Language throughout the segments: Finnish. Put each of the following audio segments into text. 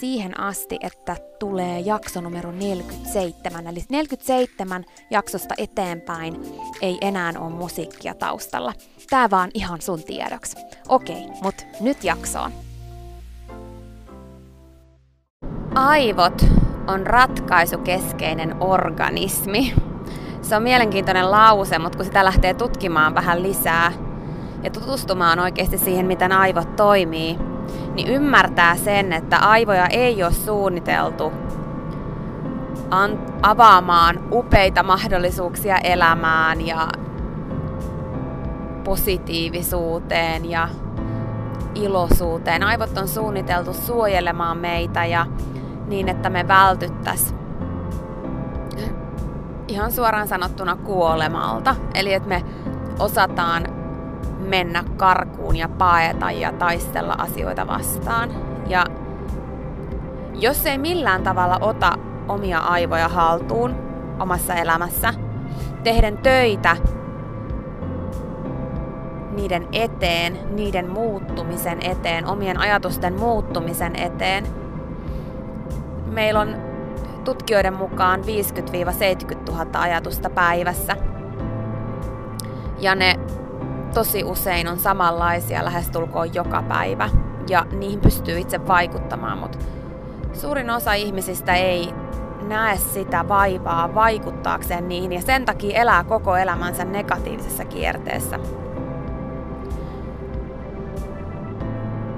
siihen asti, että tulee jakso numero 47. Eli 47 jaksosta eteenpäin ei enää ole musiikkia taustalla. Tää vaan ihan sun tiedoksi. Okei, mut nyt jaksoon. Aivot on ratkaisukeskeinen organismi. Se on mielenkiintoinen lause, mutta kun sitä lähtee tutkimaan vähän lisää ja tutustumaan oikeasti siihen, miten aivot toimii, niin ymmärtää sen, että aivoja ei ole suunniteltu avaamaan upeita mahdollisuuksia elämään ja positiivisuuteen ja iloisuuteen. Aivot on suunniteltu suojelemaan meitä ja niin, että me vältyttäisiin ihan suoraan sanottuna kuolemalta. Eli että me osataan mennä karkuun ja paeta ja taistella asioita vastaan. Ja jos ei millään tavalla ota omia aivoja haltuun omassa elämässä, tehden töitä niiden eteen, niiden muuttumisen eteen, omien ajatusten muuttumisen eteen. Meillä on tutkijoiden mukaan 50-70 000 ajatusta päivässä. Ja ne tosi usein on samanlaisia lähestulkoon joka päivä ja niihin pystyy itse vaikuttamaan, mutta suurin osa ihmisistä ei näe sitä vaivaa vaikuttaakseen niihin ja sen takia elää koko elämänsä negatiivisessa kierteessä.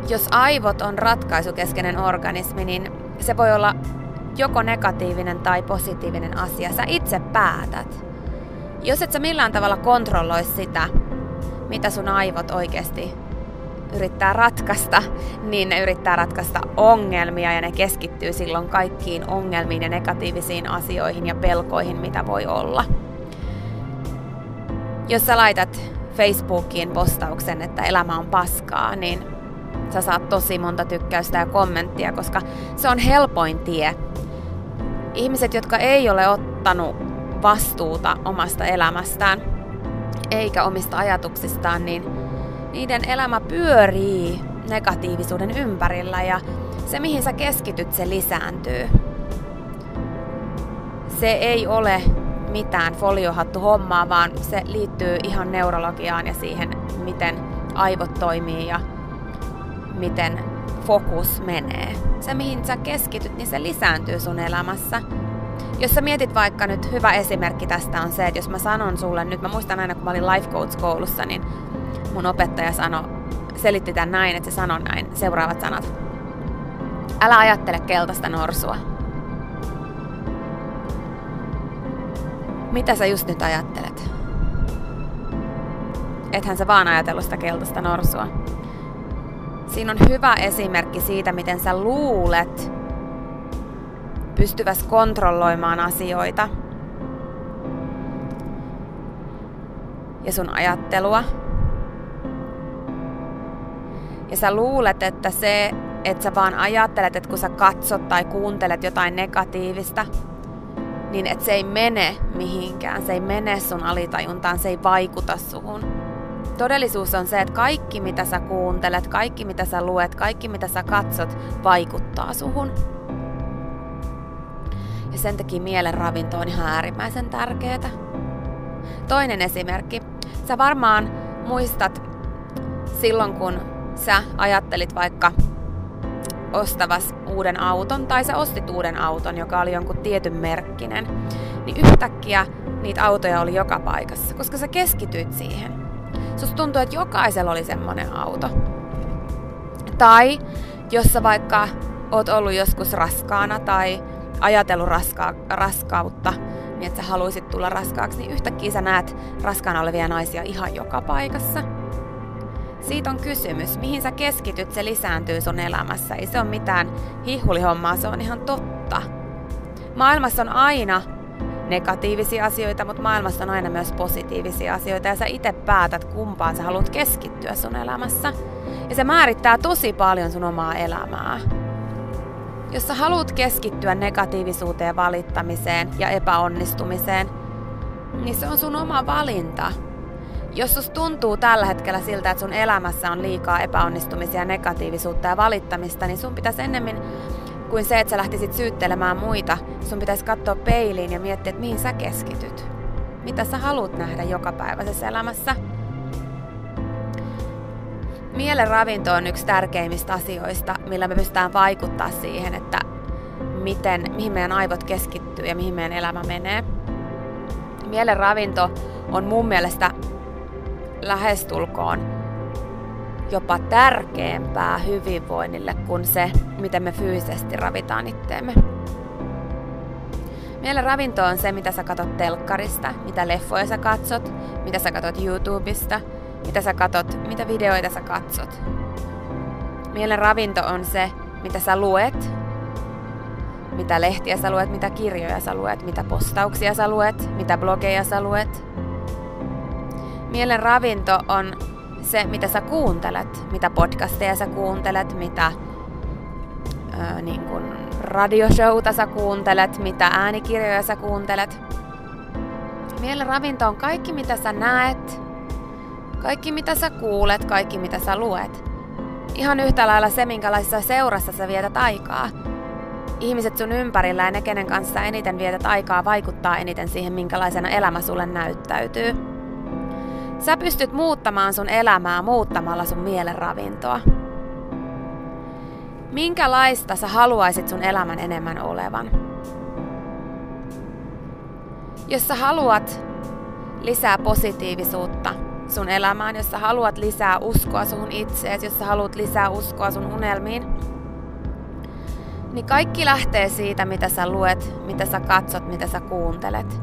Jos aivot on ratkaisukeskeinen organismi, niin se voi olla joko negatiivinen tai positiivinen asia. Sä itse päätät. Jos et sä millään tavalla kontrolloi sitä, mitä sun aivot oikeasti yrittää ratkaista, niin ne yrittää ratkaista ongelmia ja ne keskittyy silloin kaikkiin ongelmiin ja negatiivisiin asioihin ja pelkoihin, mitä voi olla. Jos sä laitat Facebookiin postauksen, että elämä on paskaa, niin sä saat tosi monta tykkäystä ja kommenttia, koska se on helpoin tie. Ihmiset, jotka ei ole ottanut vastuuta omasta elämästään, eikä omista ajatuksistaan, niin niiden elämä pyörii negatiivisuuden ympärillä ja se mihin sä keskityt, se lisääntyy. Se ei ole mitään foliohattu hommaa, vaan se liittyy ihan neurologiaan ja siihen, miten aivot toimii ja miten fokus menee. Se, mihin sä keskityt, niin se lisääntyy sun elämässä. Jos sä mietit vaikka nyt, hyvä esimerkki tästä on se, että jos mä sanon sulle, nyt mä muistan aina kun mä olin life coach koulussa, niin mun opettaja sanoi, selitti tämän näin, että se sanoi näin, seuraavat sanat. Älä ajattele keltaista norsua. Mitä sä just nyt ajattelet? Ethän sä vaan ajatellut sitä keltaista norsua. Siinä on hyvä esimerkki siitä, miten sä luulet pystyväs kontrolloimaan asioita ja sun ajattelua. Ja sä luulet, että se, että sä vaan ajattelet, että kun sä katsot tai kuuntelet jotain negatiivista, niin että se ei mene mihinkään, se ei mene sun alitajuntaan, se ei vaikuta suhun. Todellisuus on se, että kaikki mitä sä kuuntelet, kaikki mitä sä luet, kaikki mitä sä katsot, vaikuttaa suhun. Ja sen takia mielen ravinto on ihan äärimmäisen tärkeää. Toinen esimerkki. Sä varmaan muistat silloin, kun sä ajattelit vaikka ostavas uuden auton, tai sä ostit uuden auton, joka oli jonkun tietyn merkkinen, niin yhtäkkiä niitä autoja oli joka paikassa, koska sä keskityit siihen. Susta tuntuu, että jokaisella oli semmoinen auto. Tai jos sä vaikka oot ollut joskus raskaana tai ajatellut raska- raskautta, niin että sä haluaisit tulla raskaaksi, niin yhtäkkiä sä näet raskaana olevia naisia ihan joka paikassa – siitä on kysymys. Mihin sä keskityt, se lisääntyy sun elämässä. Ei se ole mitään hihulihommaa, se on ihan totta. Maailmassa on aina negatiivisia asioita, mutta maailmassa on aina myös positiivisia asioita ja sä itse päätät, kumpaan sä haluat keskittyä sun elämässä. Ja se määrittää tosi paljon sun omaa elämää. Jos sä haluat keskittyä negatiivisuuteen, valittamiseen ja epäonnistumiseen, niin se on sun oma valinta. Jos sus tuntuu tällä hetkellä siltä, että sun elämässä on liikaa epäonnistumisia, negatiivisuutta ja valittamista, niin sun pitäisi ennemmin kuin se, että sä lähtisit syyttelemään muita, sun pitäisi katsoa peiliin ja miettiä, että mihin sä keskityt. Mitä sä haluat nähdä jokapäiväisessä elämässä. Mielen ravinto on yksi tärkeimmistä asioista, millä me pystytään vaikuttaa siihen, että miten, mihin meidän aivot keskittyy ja mihin meidän elämä menee. Mielen ravinto on mun mielestä lähestulkoon jopa tärkeämpää hyvinvoinnille kuin se, miten me fyysisesti ravitaan itteemme. Mielen ravinto on se, mitä sä katot telkkarista, mitä leffoja sä katsot, mitä sä katot YouTubesta, mitä sä katot, mitä videoita sä katsot. Mielen ravinto on se, mitä sä luet, mitä lehtiä sä luet, mitä kirjoja sä luet, mitä postauksia sä luet, mitä blogeja sä luet, Mielen ravinto on se, mitä sä kuuntelet, mitä podcasteja sä kuuntelet, mitä ää, niin kun radioshowta sä kuuntelet, mitä äänikirjoja sä kuuntelet. Mielen ravinto on kaikki, mitä sä näet, kaikki, mitä sä kuulet, kaikki, mitä sä luet. Ihan yhtä lailla se, minkälaisessa seurassa sä vietät aikaa. Ihmiset sun ympärillä ja ne, kenen kanssa eniten vietät aikaa, vaikuttaa eniten siihen, minkälaisena elämä sulle näyttäytyy. Sä pystyt muuttamaan sun elämää muuttamalla sun mielen ravintoa. Minkälaista sä haluaisit sun elämän enemmän olevan? Jos sä haluat lisää positiivisuutta sun elämään, jos sä haluat lisää uskoa sun itseesi, jos sä haluat lisää uskoa sun unelmiin, niin kaikki lähtee siitä, mitä sä luet, mitä sä katsot, mitä sä kuuntelet.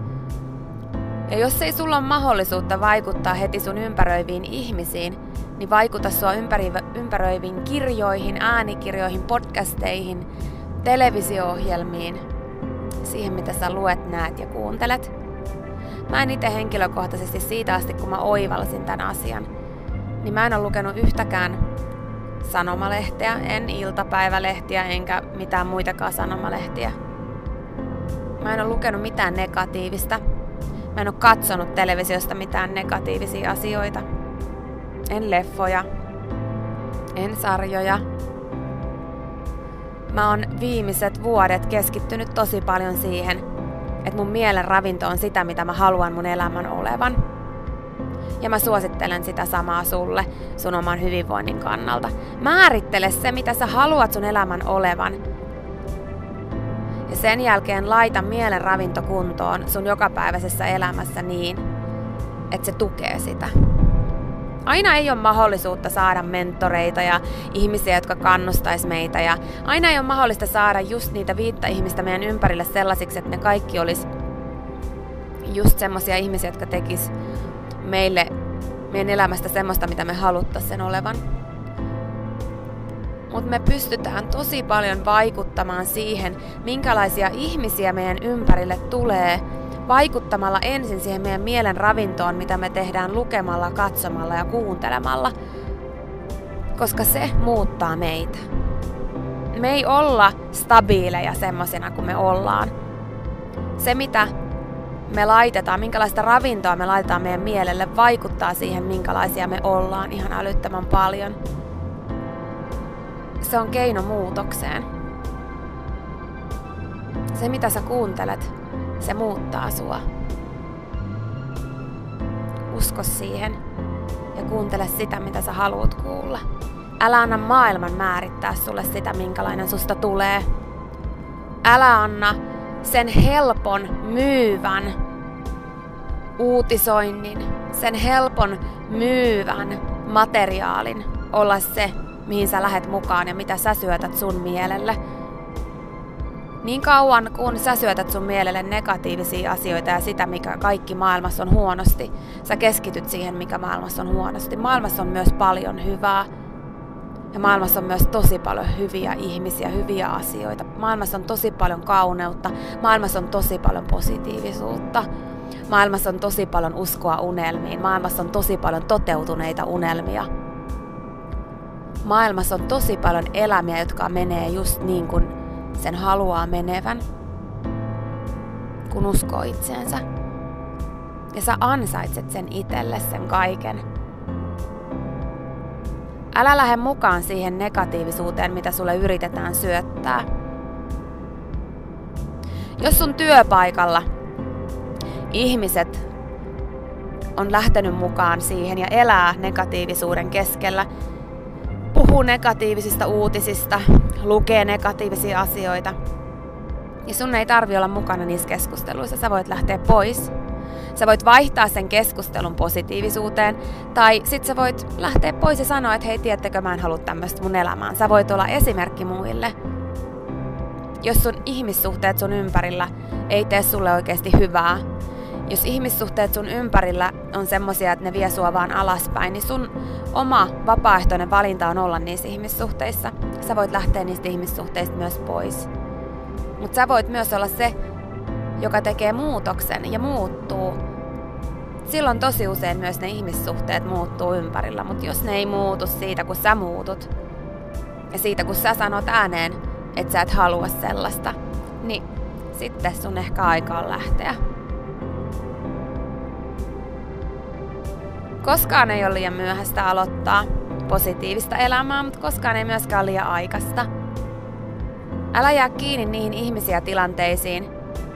Ja jos ei sulla ole mahdollisuutta vaikuttaa heti sun ympäröiviin ihmisiin, niin vaikuta sua ympäröiviin kirjoihin, äänikirjoihin, podcasteihin, televisio-ohjelmiin, siihen mitä sä luet, näet ja kuuntelet. Mä en itse henkilökohtaisesti siitä asti, kun mä oivalsin tämän asian, niin mä en ole lukenut yhtäkään sanomalehteä, en iltapäivälehtiä enkä mitään muitakaan sanomalehtiä. Mä en ole lukenut mitään negatiivista. Mä en ole katsonut televisiosta mitään negatiivisia asioita. En leffoja. En sarjoja. Mä oon viimeiset vuodet keskittynyt tosi paljon siihen, että mun mielen ravinto on sitä, mitä mä haluan mun elämän olevan. Ja mä suosittelen sitä samaa sulle sun oman hyvinvoinnin kannalta. Määrittele se, mitä sä haluat sun elämän olevan. Ja sen jälkeen laita mielen ravinto kuntoon sun jokapäiväisessä elämässä niin, että se tukee sitä. Aina ei ole mahdollisuutta saada mentoreita ja ihmisiä, jotka kannustais meitä. Ja aina ei ole mahdollista saada just niitä viittä ihmistä meidän ympärille sellaisiksi, että ne kaikki olisi just semmoisia ihmisiä, jotka tekis meille meidän elämästä semmoista, mitä me haluttaisiin sen olevan. Mutta me pystytään tosi paljon vaikuttamaan siihen, minkälaisia ihmisiä meidän ympärille tulee, vaikuttamalla ensin siihen meidän mielen ravintoon, mitä me tehdään lukemalla, katsomalla ja kuuntelemalla. Koska se muuttaa meitä. Me ei olla stabiileja semmosina kuin me ollaan. Se, mitä me laitetaan, minkälaista ravintoa me laitetaan meidän mielelle, vaikuttaa siihen, minkälaisia me ollaan ihan älyttömän paljon. Se on keino muutokseen. Se, mitä sä kuuntelet, se muuttaa sua. Usko siihen ja kuuntele sitä, mitä sä haluat kuulla. Älä anna maailman määrittää sulle sitä, minkälainen susta tulee. Älä anna sen helpon myyvän uutisoinnin, sen helpon myyvän materiaalin olla se, mihin sä lähet mukaan ja mitä sä syötät sun mielelle. Niin kauan kun sä syötät sun mielelle negatiivisia asioita ja sitä, mikä kaikki maailmassa on huonosti, sä keskityt siihen, mikä maailmassa on huonosti. Maailmassa on myös paljon hyvää, ja maailmassa on myös tosi paljon hyviä ihmisiä, hyviä asioita. Maailmassa on tosi paljon kauneutta, maailmassa on tosi paljon positiivisuutta. Maailmassa on tosi paljon uskoa unelmiin, maailmassa on tosi paljon toteutuneita unelmia. Maailmassa on tosi paljon elämiä, jotka menee just niin kuin sen haluaa menevän, kun uskoo itseensä. Ja sä ansaitset sen itselle sen kaiken Älä lähde mukaan siihen negatiivisuuteen, mitä sulle yritetään syöttää. Jos sun työpaikalla ihmiset on lähtenyt mukaan siihen ja elää negatiivisuuden keskellä, puhuu negatiivisista uutisista, lukee negatiivisia asioita, ja sun ei tarvi olla mukana niissä keskusteluissa, sä voit lähteä pois Sä voit vaihtaa sen keskustelun positiivisuuteen, tai sit sä voit lähteä pois ja sanoa, että hei, tiedättekö, mä en halua tämmöistä mun elämään. Sä voit olla esimerkki muille. Jos sun ihmissuhteet sun ympärillä ei tee sulle oikeasti hyvää, jos ihmissuhteet sun ympärillä on semmosia, että ne vie sua vaan alaspäin, niin sun oma vapaaehtoinen valinta on olla niissä ihmissuhteissa. Sä voit lähteä niistä ihmissuhteista myös pois. Mutta sä voit myös olla se, joka tekee muutoksen ja muuttuu, silloin tosi usein myös ne ihmissuhteet muuttuu ympärillä, mutta jos ne ei muutu siitä, kun sä muutut, ja siitä, kun sä sanot ääneen, että sä et halua sellaista, niin sitten sun ehkä aika on lähteä. Koskaan ei ole liian myöhäistä aloittaa positiivista elämää, mutta koskaan ei myöskään liian aikaista. Älä jää kiinni niihin ihmisiä tilanteisiin,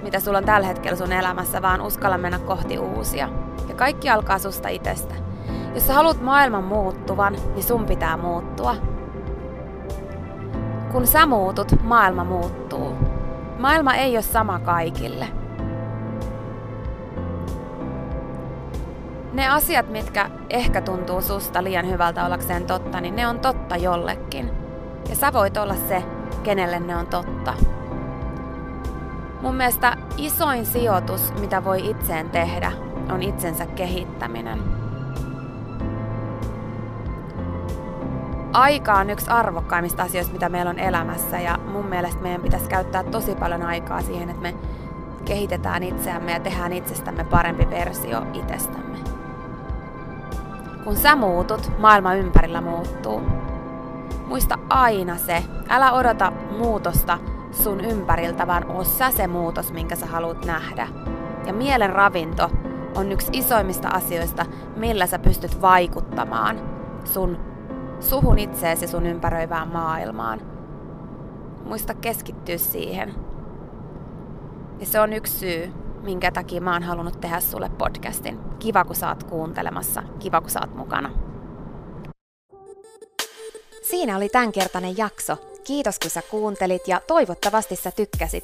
mitä sulla on tällä hetkellä sun elämässä, vaan uskalla mennä kohti uusia. Ja kaikki alkaa susta itsestä. Jos sä haluat maailman muuttuvan, niin sun pitää muuttua. Kun sä muutut, maailma muuttuu. Maailma ei ole sama kaikille. Ne asiat, mitkä ehkä tuntuu susta liian hyvältä ollakseen totta, niin ne on totta jollekin. Ja sä voit olla se, kenelle ne on totta. Mun mielestä isoin sijoitus, mitä voi itseen tehdä, on itsensä kehittäminen. Aika on yksi arvokkaimmista asioista, mitä meillä on elämässä ja mun mielestä meidän pitäisi käyttää tosi paljon aikaa siihen, että me kehitetään itseämme ja tehdään itsestämme parempi versio itsestämme. Kun sä muutut, maailma ympärillä muuttuu. Muista aina se, älä odota muutosta sun ympäriltä, vaan oo sä se muutos, minkä sä haluat nähdä. Ja mielen ravinto on yksi isoimmista asioista, millä sä pystyt vaikuttamaan sun suhun itseesi sun ympäröivään maailmaan. Muista keskittyä siihen. Ja se on yksi syy, minkä takia mä oon halunnut tehdä sulle podcastin. Kiva, kun oot kuuntelemassa. Kiva, kun oot mukana. Siinä oli tämänkertainen jakso. Kiitos kun sä kuuntelit ja toivottavasti sä tykkäsit.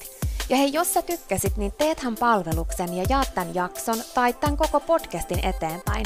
Ja hei, jos sä tykkäsit, niin teethän palveluksen ja jaat tämän jakson tai tämän koko podcastin eteenpäin.